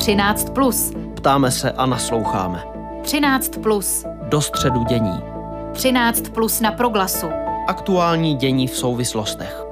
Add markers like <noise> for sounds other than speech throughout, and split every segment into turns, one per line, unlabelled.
13. Plus.
Ptáme se a nasloucháme.
13. Plus.
Do středu dění.
13. Plus na proglasu.
Aktuální dění v souvislostech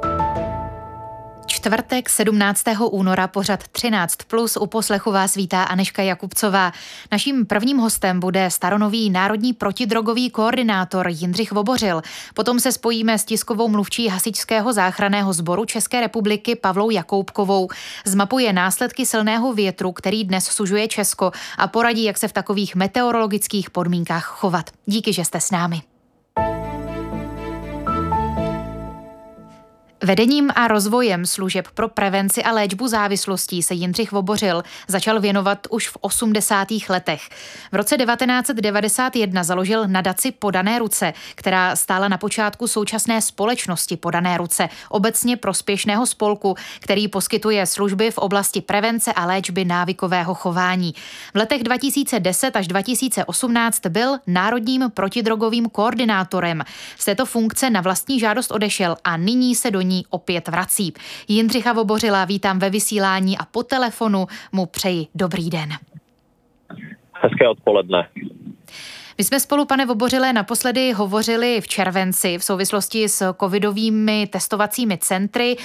čtvrtek 17. února pořad 13 plus u poslechu vás vítá Aneška Jakubcová. Naším prvním hostem bude staronový národní protidrogový koordinátor Jindřich Vobořil. Potom se spojíme s tiskovou mluvčí hasičského záchraného sboru České republiky Pavlou Jakoubkovou. Zmapuje následky silného větru, který dnes sužuje Česko a poradí, jak se v takových meteorologických podmínkách chovat. Díky, že jste s námi. Vedením a rozvojem služeb pro prevenci a léčbu závislostí se Jindřich Vobořil začal věnovat už v 80. letech. V roce 1991 založil nadaci Podané ruce, která stála na počátku současné společnosti Podané ruce, obecně prospěšného spolku, který poskytuje služby v oblasti prevence a léčby návykového chování. V letech 2010 až 2018 byl národním protidrogovým koordinátorem. Z této funkce na vlastní žádost odešel a nyní se do ní opět vrací. Jindřicha Vobořila vítám ve vysílání a po telefonu mu přeji dobrý den.
Hezké odpoledne.
My jsme spolu, pane Vobořilé, naposledy hovořili v červenci v souvislosti s covidovými testovacími centry,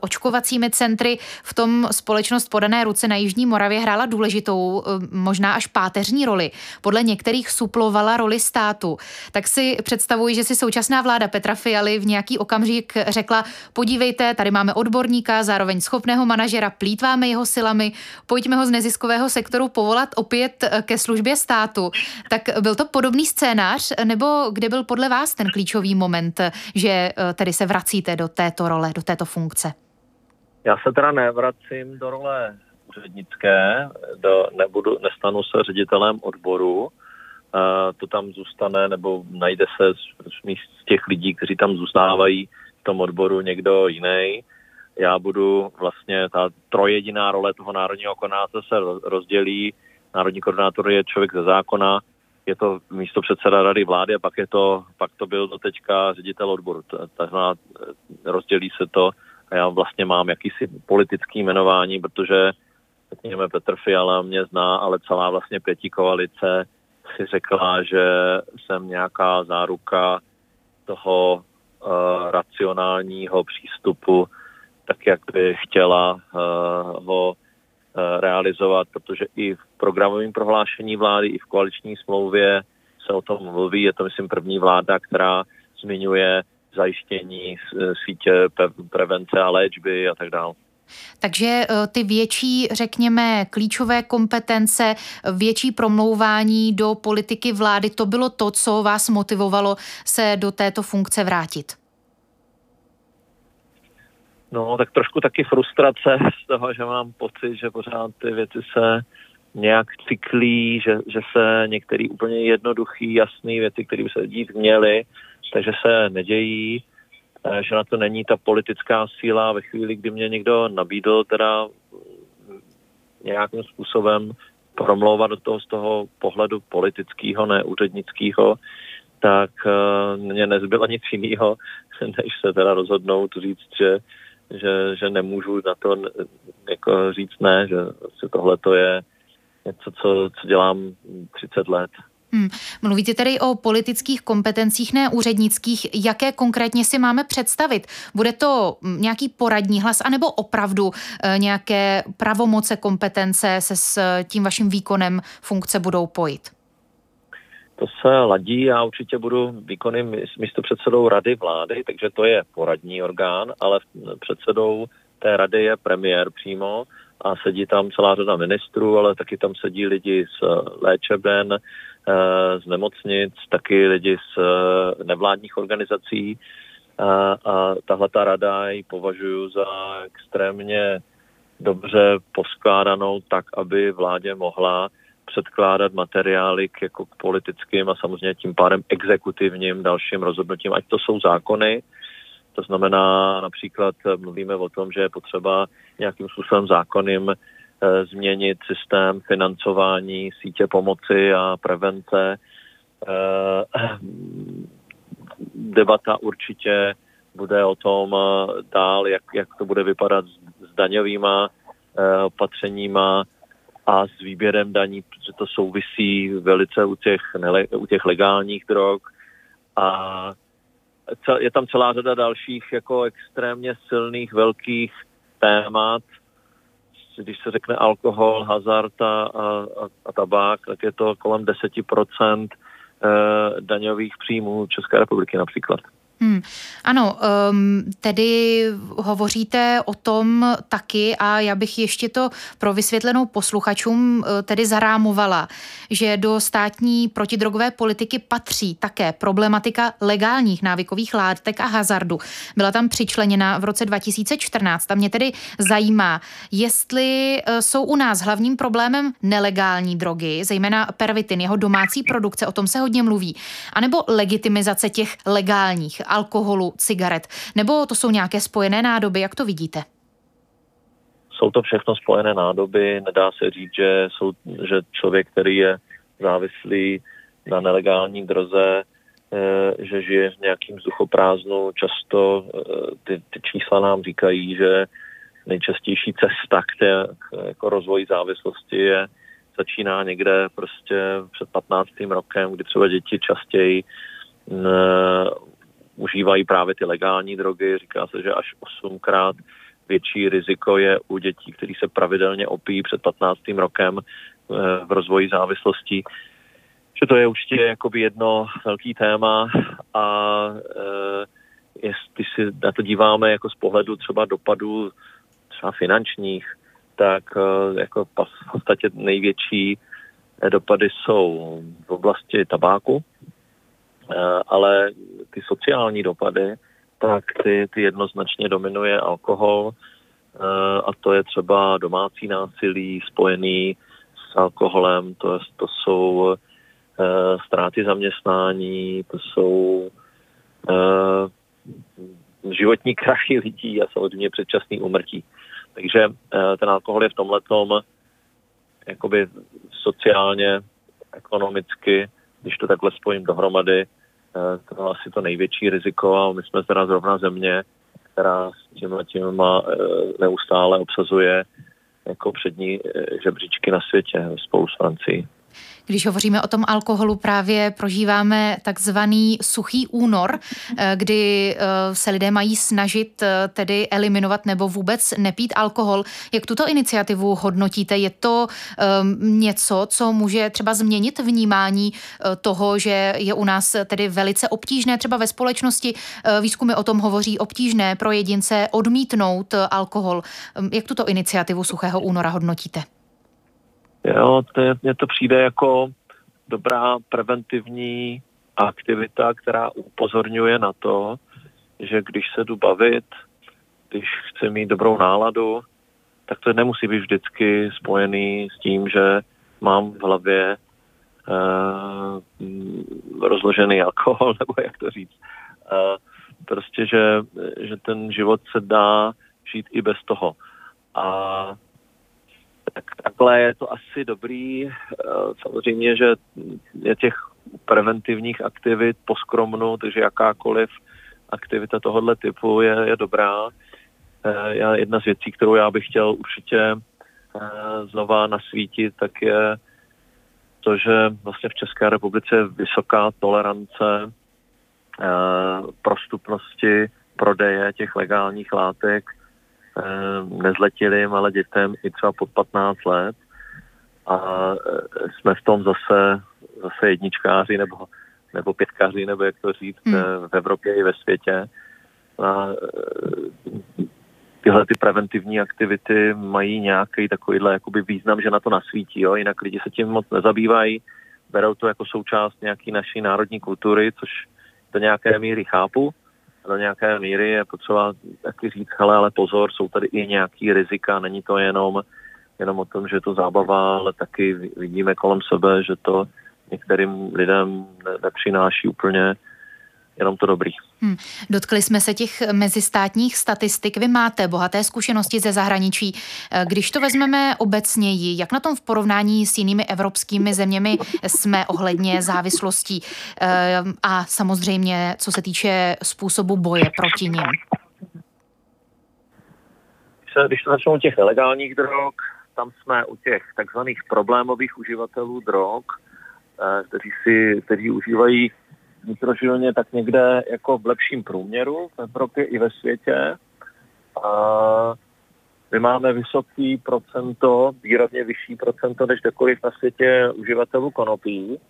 očkovacími centry. V tom společnost podané ruce na Jižní Moravě hrála důležitou, e, možná až páteřní roli. Podle některých suplovala roli státu. Tak si představuji, že si současná vláda Petra Fialy v nějaký okamžik řekla, podívejte, tady máme odborníka, zároveň schopného manažera, plítváme jeho silami, pojďme ho z neziskového sektoru povolat opět e, ke službě státu. Tak byl to podobný scénář, nebo kde byl podle vás ten klíčový moment, že eh, tedy se vracíte do této role, do této funkce?
Já se teda nevracím do role úřednické, do, nebudu, nestanu se ředitelem odboru, uh, to tam zůstane, nebo najde se z, z těch lidí, kteří tam zůstávají v tom odboru někdo jiný. Já budu vlastně, ta trojediná role toho národního koordinátora se rozdělí. Národní koordinátor je člověk ze zákona, je to místo předseda rady vlády a pak je to, pak to byl do teďka ředitel odboru. Takže rozdělí se to a já vlastně mám jakýsi politický jmenování, protože řekněme Petr Fiala mě zná, ale celá vlastně pětí koalice si řekla, že jsem nějaká záruka toho uh, racionálního přístupu, tak jak by chtěla uh, ho Eh, realizovat, protože i v programovém prohlášení vlády, i v koaliční smlouvě se o tom mluví. Je to, myslím, první vláda, která zmiňuje zajištění eh, sítě prevence a léčby a tak dále.
Takže eh, ty větší, řekněme, klíčové kompetence, větší promlouvání do politiky vlády, to bylo to, co vás motivovalo se do této funkce vrátit?
No, tak trošku taky frustrace <laughs> z toho, že mám pocit, že pořád ty věci se nějak cyklí, že, že se některé úplně jednoduché, jasné věci, které by se dít měly, takže se nedějí, eh, že na to není ta politická síla. Ve chvíli, kdy mě někdo nabídl teda nějakým způsobem promlouvat do toho z toho pohledu politického, ne úřednického, tak uh, mě nezbylo nic jiného, <laughs> než se teda rozhodnout říct, že že, že nemůžu na to jako říct ne, že vlastně tohle to je něco, co, co dělám 30 let.
Hmm. Mluvíte tedy o politických kompetencích, ne úřednických. Jaké konkrétně si máme představit? Bude to nějaký poradní hlas, anebo opravdu e, nějaké pravomoce, kompetence se s tím vaším výkonem funkce budou pojit?
To se ladí, já určitě budu výkonným místo předsedou rady vlády, takže to je poradní orgán, ale předsedou té rady je premiér přímo a sedí tam celá řada ministrů, ale taky tam sedí lidi z léčeben, eh, z nemocnic, taky lidi z eh, nevládních organizací. A, a tahle ta rada ji považuji za extrémně dobře poskládanou tak, aby vládě mohla předkládat materiály k, jako k politickým a samozřejmě tím pádem exekutivním dalším rozhodnutím, ať to jsou zákony, to znamená například eh, mluvíme o tom, že je potřeba nějakým způsobem zákonným e, změnit systém financování sítě pomoci a prevence. E, <clears throat> debata určitě bude o tom dál, jak, jak to bude vypadat s, e, opatřeníma, a s výběrem daní, protože to souvisí velice u těch, nele, u těch legálních drog a je tam celá řada dalších jako extrémně silných, velkých témat. Když se řekne alkohol, hazard a, a, a tabák, tak je to kolem 10% eh, daňových příjmů České republiky například.
Hmm. Ano, um, tedy hovoříte o tom taky a já bych ještě to pro vysvětlenou posluchačům uh, tedy zarámovala, že do státní protidrogové politiky patří také problematika legálních návykových látek a hazardu. Byla tam přičleněna v roce 2014 a mě tedy zajímá, jestli uh, jsou u nás hlavním problémem nelegální drogy, zejména pervitin, jeho domácí produkce, o tom se hodně mluví, anebo legitimizace těch legálních alkoholu, cigaret? Nebo to jsou nějaké spojené nádoby? Jak to vidíte?
Jsou to všechno spojené nádoby. Nedá se říct, že, jsou, že člověk, který je závislý na nelegální droze, eh, že žije v nějakým vzduchoprázdnu. Často eh, ty, ty čísla nám říkají, že nejčastější cesta k, té, k jako rozvoji závislosti je začíná někde prostě před 15. rokem, kdy třeba děti častěji užívají právě ty legální drogy. Říká se, že až osmkrát větší riziko je u dětí, kteří se pravidelně opíjí před 15. rokem eh, v rozvoji závislostí. Že to je určitě jakoby jedno velký téma a e, jestli si na to díváme jako z pohledu třeba dopadů třeba finančních, tak e, jako v podstatě největší dopady jsou v oblasti tabáku, Eh, ale ty sociální dopady, tak ty, ty jednoznačně dominuje alkohol eh, a to je třeba domácí násilí spojený s alkoholem, to, je, to jsou eh, ztráty zaměstnání, to jsou životní krachy lidí a samozřejmě předčasný úmrtí. Takže ten alkohol je v tomhle jakoby sociálně, ekonomicky, když to takhle spojím dohromady, Eh, to je asi to největší riziko a my jsme teda zrovna země, která s tím tím eh, neustále obsazuje jako přední eh, žebříčky na světě spolu s Francií.
Když hovoříme o tom alkoholu, právě prožíváme takzvaný suchý únor, eh, kdy eh, se lidé mají snažit eh, tedy eliminovat nebo vůbec nepít alkohol. Jak tuto iniciativu hodnotíte? Je to něco, co může třeba změnit vnímání toho, že je u nás tedy velice obtížné, třeba ve společnosti výzkumy o tom hovoří, obtížné pro jedince odmítnout alkohol. Jak tuto iniciativu Suchého února hodnotíte?
Jo, to je, mně to přijde jako dobrá preventivní aktivita, která upozorňuje na to, že když se jdu bavit, když chci mít dobrou náladu, tak to nemusí být vždycky spojený s tím, že mám v hlavě uh, rozložený alkohol, <laughs> nebo jak to říct. Uh, prostě, že, že ten život se dá žít i bez toho. A tak takhle je to asi dobrý. Eh, samozřejmě, že je těch preventivních aktivit poskromnu, takže jakákoliv aktivita tohohle typu je, je dobrá. Eh, já, jedna z věcí, kterou já bych chtěl určitě eh, znova nasvítit, tak je to, že vlastně v České republice je vysoká tolerance prostupnosti prodeje těch legálních látek nezletilým, ale dětem i třeba pod 15 let. A eh, jsme v tom zase, zase jedničkáři nebo, nebo pětkáři, nebo jak to říct, hmm. Eh, v Evropě i ve světě. A tyhle ty preventivní aktivity mají nějaký takovýhle jakoby význam, že na to nasvítí, jo? jinak lidi se tím moc nezabývají, berou to jako součást nějaký naší národní kultury, což do nějaké míry chápu, do nějaké míry je potřeba taky říct, hele, ale pozor, jsou tady i nějaký rizika, není to jenom, jenom o tom, že je to zábava, ale taky vidíme kolem sebe, že to některým lidem nepřináší úplně jenom to dobrý. Hmm.
Dotkli jsme se těch mezistátních statistik. Vy máte bohaté zkušenosti ze zahraničí. Když to vezmeme obecněji, jak na tom v porovnání s jinými evropskými zeměmi jsme ohledně závislostí eh, a samozřejmě, co se týče způsobu boje proti nim?
Když to začnou těch nelegálních drog, tam jsme u těch takzvaných problémových uživatelů drog, eh, kteří, si, kteří užívají nitrožilně tak někde jako v lepším průměru v Evropě i ve světě. A my máme vysoký procento, výrazně vyšší procento než kdekoliv na světě uživatelů konopí,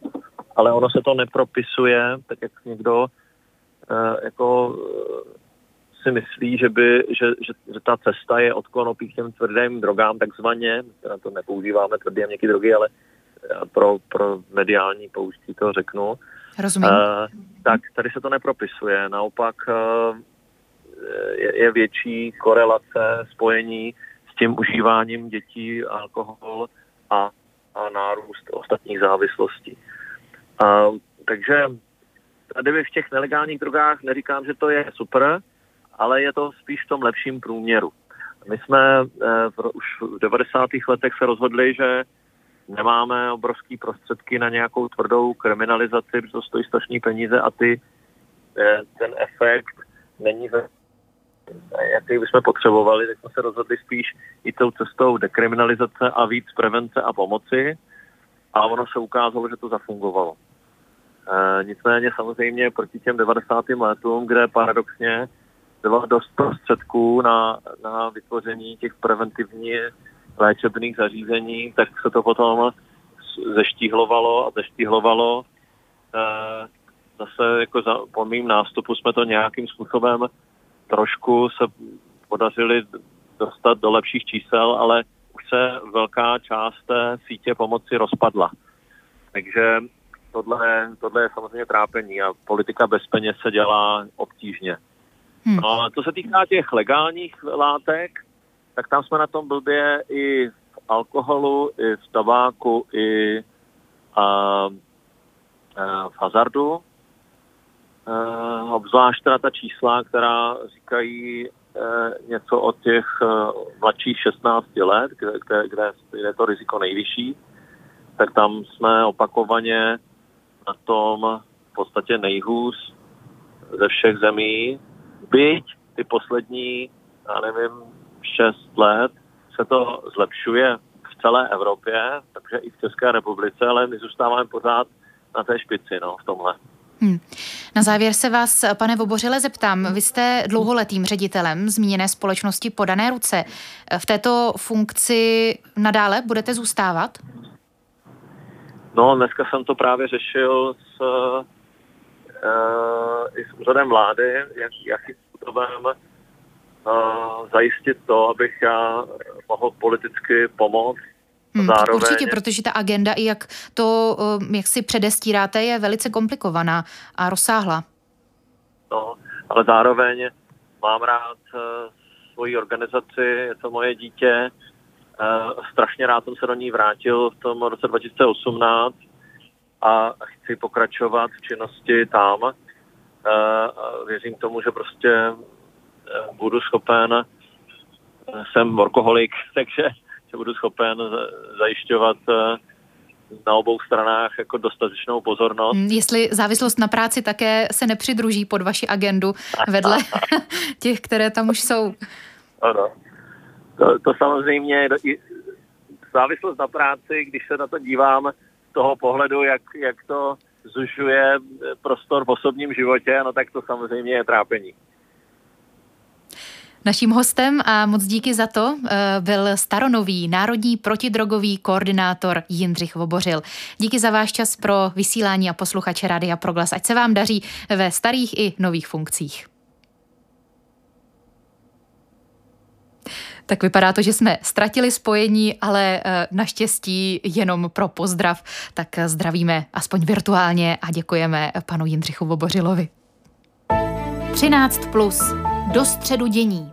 ale ono se to nepropisuje, tak jak někdo eh, jako eh, si myslí, že, by, že, že, že ta cesta je od konopí k těm tvrdým drogám takzvaně, teda to nepoužíváme tvrdé a měkké drogy, ale eh, pro, pro mediální použití to řeknu,
Rozumím. Uh,
tak tady se to nepropisuje. Naopak uh, je, větší korelace, spojení s tím užíváním dětí, alkohol a, a nárůst ostatních závislostí. Uh, takže tady v těch nelegálních drogách neříkám, že to je super, ale je to spíš v tom lepším průměru. My jsme uh, v, už v 90. letech se rozhodli, že nemáme obrovské prostředky na nějakou tvrdou kriminalizaci, protože to stojí strašný peníze a ty, eh, ten efekt není ve jaký bychom potřebovali, tak jsme se rozhodli spíš i tou cestou dekriminalizace a víc prevence a pomoci a ono se ukázalo, že to zafungovalo. E, nicméně samozřejmě proti těm 90. letům, kde paradoxně bylo dost prostředků na, na vytvoření těch preventivních léčebných zařízení, tak se to potom zeštíhlovalo a zeštíhlovalo. Eh, zase jako za, po mým nástupu jsme to nějakým způsobem trošku se podařili dostat do lepších čísel, ale už se velká část té sítě pomoci rozpadla. Takže tohle, tohle je samozřejmě trápení a politika bez peněz se dělá obtížně. Hmm. No a co se týká těch legálních látek, tak tam jsme na tom blbě i v alkoholu, i v tabáku, i a, a v hazardu. E, obzvlášť teda ta čísla, která říkají e, něco o těch e, mladších 16 let, kde, kde, kde je to riziko nejvyšší, tak tam jsme opakovaně na tom v podstatě nejhůř ze všech zemí. Byť ty poslední, já nevím, 6 let se to zlepšuje v celé Evropě, takže i v České republice, ale my zůstáváme pořád na té špici no, v tomhle. Hmm.
Na závěr se vás, pane Vobořile, zeptám. Vy jste dlouholetým ředitelem zmíněné společnosti Podané ruce. V této funkci nadále budete zůstávat?
No, dneska jsem to právě řešil s, uh, i s úřadem vlády, jak, jakým způsobem zajistit to, abych já mohl politicky pomoct.
Hmm, zároveň... Určitě, protože ta agenda, i jak to, um, jak si předestíráte, je velice komplikovaná a rozsáhla.
No, ale zároveň mám rád uh, svoji organizaci, je to moje dítě. Uh, strašně rád jsem se do ní vrátil v tom roce 2018 a chci pokračovat v činnosti tam. Uh, věřím tomu, že prostě budu schopen, jsem workoholik, <laughs> takže že budu schopen zajišťovat eh, na obou stranách jako dostatečnou pozornost. Hmm,
jestli závislost na práci také se nepřidruží pod vaši agendu <laughs> vedle <laughs> těch, které tam už jsou.
Ano. To, to samozřejmě, závislost na práci, když se na to dívám z toho pohledu, jak, jak to zužuje prostor v osobním životě, no tak to samozřejmě je trápení.
Naším hostem a moc díky za to eh, byl staronový národní protidrogový koordinátor Jindřich Vobořil. Díky za váš čas pro vysílání a posluchače Rádia Proglas. Ať se vám daří ve starých i nových funkcích. Tak vypadá to, že jsme ztratili spojení, ale eh, naštěstí jenom pro pozdrav. Tak zdravíme aspoň virtuálně a děkujeme panu Jindřichu Vobořilovi. 13 plus do středu dění.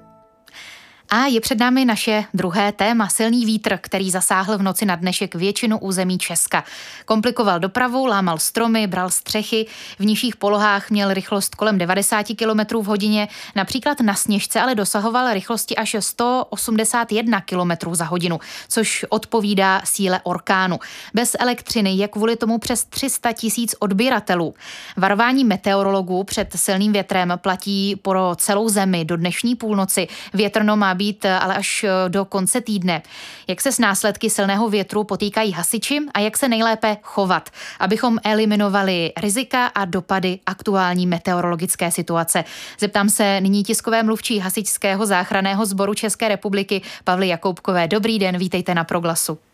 A je před námi naše druhé téma, silný vítr, který zasáhl v noci na dnešek většinu území Česka. Komplikoval dopravu, lámal stromy, bral střechy, v nižších polohách měl rychlost kolem 90 km v hodině, například na Sněžce ale dosahoval rychlosti až 181 km za hodinu, což odpovídá síle orkánu. Bez elektřiny je kvůli tomu přes 300 tisíc odběratelů. Varování meteorologů před silným větrem platí pro celou zemi do dnešní půlnoci. Větrno má být ale až do konce týdne. Jak se s následky silného větru potýkají hasiči a jak se nejlépe chovat, abychom eliminovali rizika a dopady aktuální meteorologické situace. Zeptám se nyní tiskové mluvčí hasičského záchraného sboru České republiky Pavly Jakoubkové. Dobrý den, vítejte na Proglasu.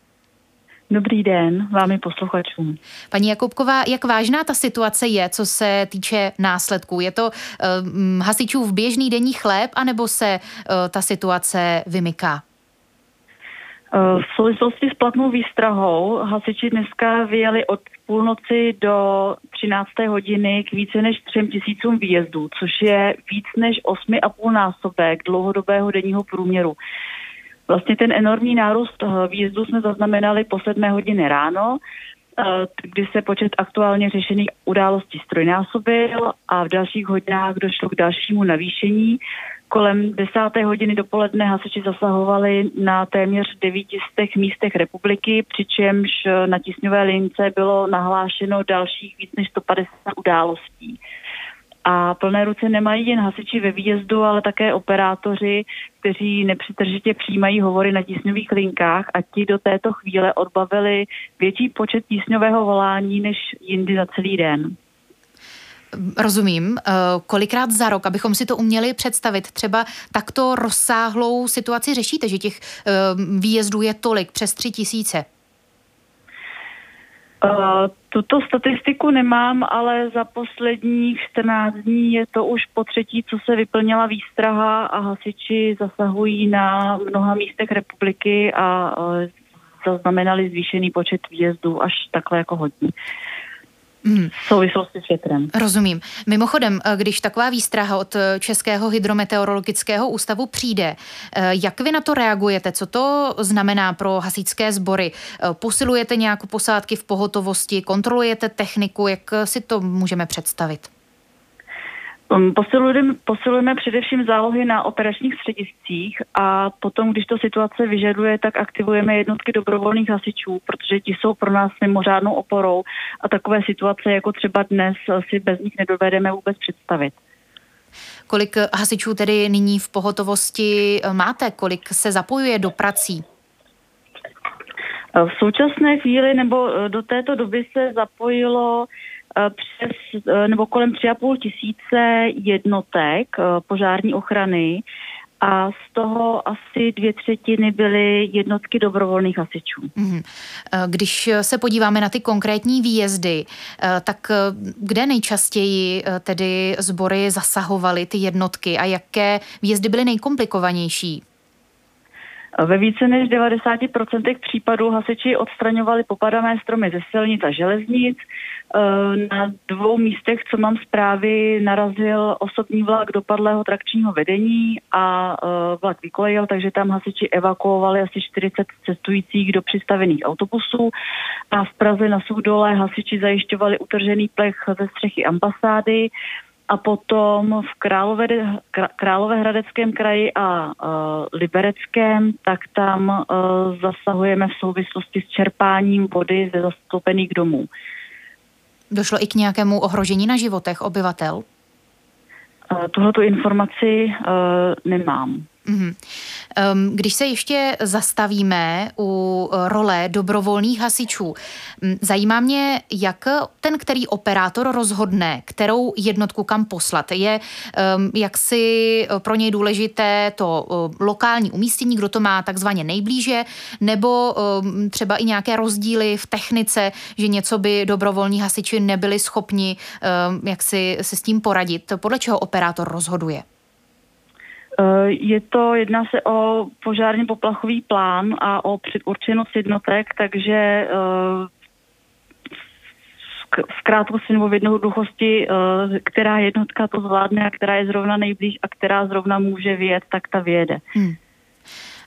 Dobrý den vámi posluchačům.
Paní Jakubková, jak vážná ta situace je, co se týče následků? Je to um, hasičů v běžný denní chléb, anebo se uh, ta situace vymyká?
Eh, v souvislosti s platnou výstrahou hasiči dneska vyjeli od půlnoci do 13. hodiny k více než 3 tisícům výjezdů, což je víc než 8,5 násobek dlouhodobého denního průměru. Vlastně ten enormní nárůst eh, výjezdů jsme zaznamenali po 7 hodiny ráno, eh, kdy se počet aktuálně řešených událostí strojnásobil a v dalších hodinách došlo k dalšímu navýšení. Kolem desáté hodiny dopoledne hasiči zasahovali na téměř 900 místech republiky, přičemž na tisňové lince bylo nahlášeno dalších víc než 150 událostí. A plné ruce nemají jen hasiči ve výjezdu, ale také operátoři, kteří nepřetržitě přijímají hovory na tísňových linkách a ti do této chvíle odbavili větší počet tísňového volání než jindy za celý den.
Rozumím. Eh, kolikrát za rok, abychom si to uměli představit, třeba takto rozsáhlou situaci řešíte, že těch eh, výjezdů je tolik, přes tři tisíce?
Uh, tuto statistiku nemám, ale za posledních 14 dní je to už po třetí, co se vyplnila výstraha a hasiči zasahují na mnoha místech republiky a uh, zaznamenali zvýšený počet výjezdů až takhle jako hodně. Hmm. v souvislosti s větrem.
Rozumím. Mimochodem, eh, když taková výstraha od eh, Českého hydrometeorologického ústavu přijde, eh, jak vy na to reagujete? Co to znamená pro hasičské sbory? Posilujete nějakou posádky v pohotovosti? Kontrolujete techniku? Jak si to můžeme představit?
Um, posilujeme, posilujeme především zálohy na operačních střediscích a potom, když to situace vyžaduje, tak aktivujeme jednotky dobrovolných hasičů, protože ti jsou pro nás mimořádnou oporou a takové situace, jako třeba dnes, si bez nich nedovedeme vůbec představit.
Kolik hasičů tedy nyní v pohotovosti máte? Kolik se zapojuje do prací?
V současné chvíli nebo do této doby se zapojilo Eh, přes eh, nebo kolem 3,5 tisíce jednotek eh, požární ochrany a z toho asi dvě třetiny byly jednotky dobrovolných hasičů. Mhm.
Když se podíváme na ty konkrétní výjezdy, tak kde nejčastěji tedy sbory zasahovaly ty jednotky a jaké výjezdy byly nejkomplikovanější?
Ve více než 90% případů hasiči odstraňovali popadané stromy ze silnic a železnic. Eh, na dvou místech, co mám zprávy, narazil osobní vlak dopadlého trakčního vedení a eh, vlak vykolejil, takže tam hasiči evakuovali asi 40 cestujících do přistavených autobusů a v Praze na Soudole hasiči zajišťovali utržený plech ze střechy ambasády a potom v Králové, Královéhradeckém kraji a uh, Libereckém, tak tam uh, zasahujeme v souvislosti s čerpáním vody ze zastoupených domů.
Došlo i k nějakému ohrožení na životech obyvatel?
Uh, Tuhle informaci uh, nemám. Mm-hmm.
Když se ještě zastavíme u eh, role dobrovolných hasičů, zajímá mě, jak ten, který operátor rozhodne, kterou jednotku kam poslat. Je jak si eh, pro něj důležité to eh, lokální umístění, kdo to má takzvaně nejblíže, nebo třeba i nějaké rozdíly v technice, že něco by dobrovolní hasiči nebyli schopni jak si se s tím poradit. Podle čeho operátor rozhoduje?
Eh, je to, jedná se o požárně poplachový plán a o předurčenost jednotek, takže eh, v krátkosti nebo v jednoduchosti, eh, která jednotka to zvládne a která je zrovna nejblíž a která zrovna může vyjet, tak ta vyjede. Hmm.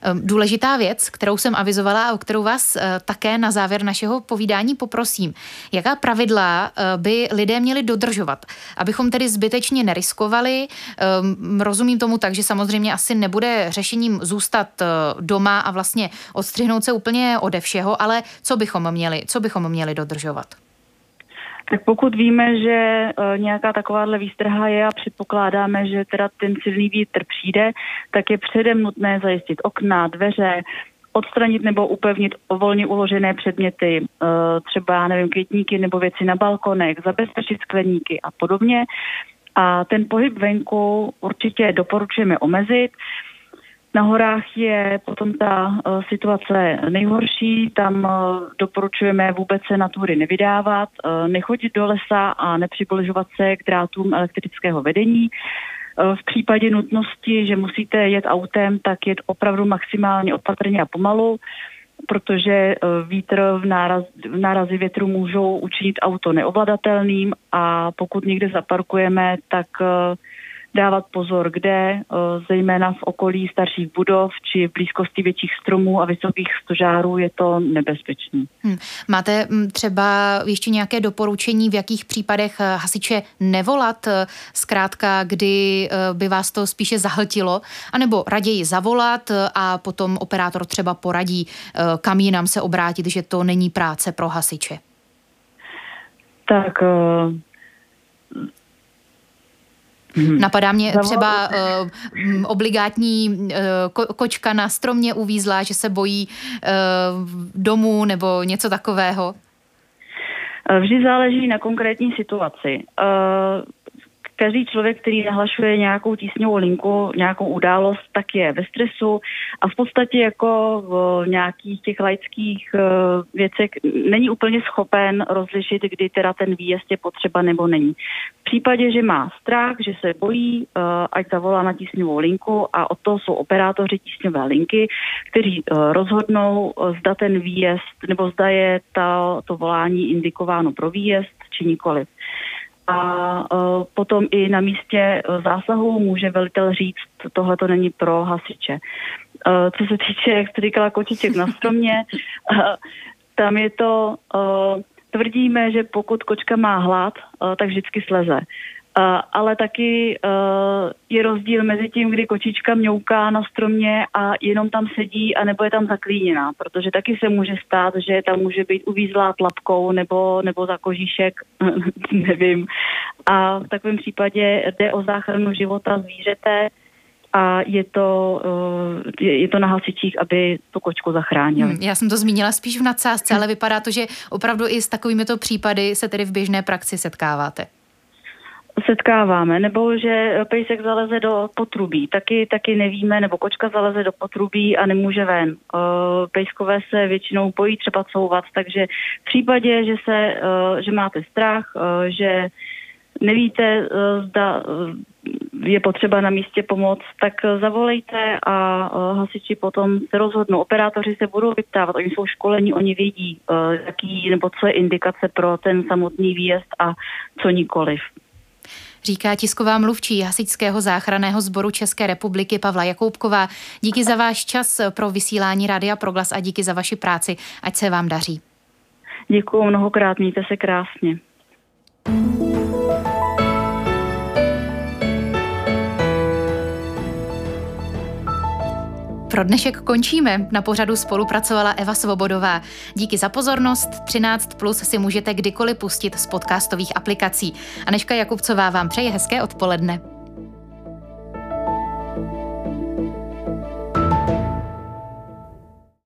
Ehm, důležitá věc, kterou jsem avizovala a o kterou vás eh, také na závěr našeho povídání poprosím. Jaká pravidla eh, by lidé měli dodržovat, abychom tedy zbytečně neriskovali? Ehm, rozumím tomu tak, že samozřejmě asi nebude řešením zůstat eh, doma a vlastně odstřihnout se úplně ode všeho, ale co bychom měli, co bychom měli dodržovat?
Tak pokud víme, že nějaká takováhle výstraha je a předpokládáme, že teda ten silný vítr přijde, tak je předem nutné zajistit okna, dveře, odstranit nebo upevnit volně uložené předměty, třeba, nevím, květníky nebo věci na balkonech, zabezpečit skleníky a podobně. A ten pohyb venku určitě doporučujeme omezit. Na horách je potom ta uh, situace nejhorší, tam uh, doporučujeme vůbec se na tury nevydávat, uh, nechodit do lesa a nepřibližovat se k drátům elektrického vedení. V případě nutnosti, že musíte jet autem, tak jet opravdu maximálně opatrně a pomalu protože vítr v, náraz, v nárazy větru můžou učinit auto neovladatelným a pokud někde zaparkujeme, tak eh, dávat pozor, kde, eh, zejména v okolí starších budov či v blízkosti větších stromů a vysokých stožárů je to nebezpečné. Hmm.
Máte hm, třeba ještě nějaké doporučení, v jakých případech eh, hasiče nevolat, eh, zkrátka, kdy by vás to spíše zahltilo, anebo raději zavolat a potom operátor třeba poradí, kam jinam se obrátit, že to není práce pro hasiče?
Tak
Hmm. Napadá mě třeba uh, obligátní uh, ko- kočka na stromě uvízla, že se bojí uh, domů nebo něco takového.
Vždy záleží na konkrétní situaci. Uh, každý člověk, který nahlašuje nějakou tísňovou linku, nějakou událost, tak je ve stresu a v podstatě jako v nějakých těch laických eh, věcech není úplně schopen rozlišit, kdy teda ten výjezd je potřeba nebo není. V případě, že má strach, že se bojí, eh, ať zavolá na tísňovou linku a od toho jsou operátoři tísňové linky, kteří eh, rozhodnou, zda ten výjezd nebo zda je ta, to volání indikováno pro výjezd či nikoliv a uh, potom i na místě e, zásahu může velitel říct, tohle to není pro hasiče. Uh, co se týče, jak jste říkala, kočiček na stromě, <laughs> tam je to, tvrdíme, že pokud kočka má hlad, tak vždycky sleze. Ale taky uh, je rozdíl mezi tím, kdy kočička mňouká na stromě a jenom tam sedí a nebo je tam zaklíněná, protože taky se může stát, že tam může být uvízlá tlapkou nebo, nebo za kožíšek, <laughs> nevím. A v takovém případě jde o záchranu života zvířete, a je to, je, je to na hasičích, aby tu kočku zachránili. Hmm,
já jsem to zmínila spíš v nadsázce, ale vypadá to, že opravdu i s takovýmito případy se tedy v běžné praxi setkáváte
setkáváme, nebo že pejsek zaleze do potrubí, taky, taky nevíme, nebo kočka zaleze do potrubí a nemůže ven. Pejskové se většinou bojí třeba couvat, takže v případě, že, se, že máte strach, že nevíte, zda je potřeba na místě pomoct, tak zavolejte a hasiči potom se rozhodnou. Operátoři se budou vyptávat, oni jsou školení, oni vědí, jaký nebo co je indikace pro ten samotný výjezd a co nikoliv
říká tisková mluvčí Hasičského záchranného sboru České republiky Pavla Jakoubková. Díky za váš čas pro vysílání Rádia Proglas a díky za vaši práci. Ať se vám daří.
Děkuji mnohokrát, mějte se krásně.
Pro dnešek končíme. Na pořadu spolupracovala Eva Svobodová. Díky za pozornost. 13 plus si můžete kdykoliv pustit z podcastových aplikací. Aneška Jakubcová vám přeje hezké odpoledne.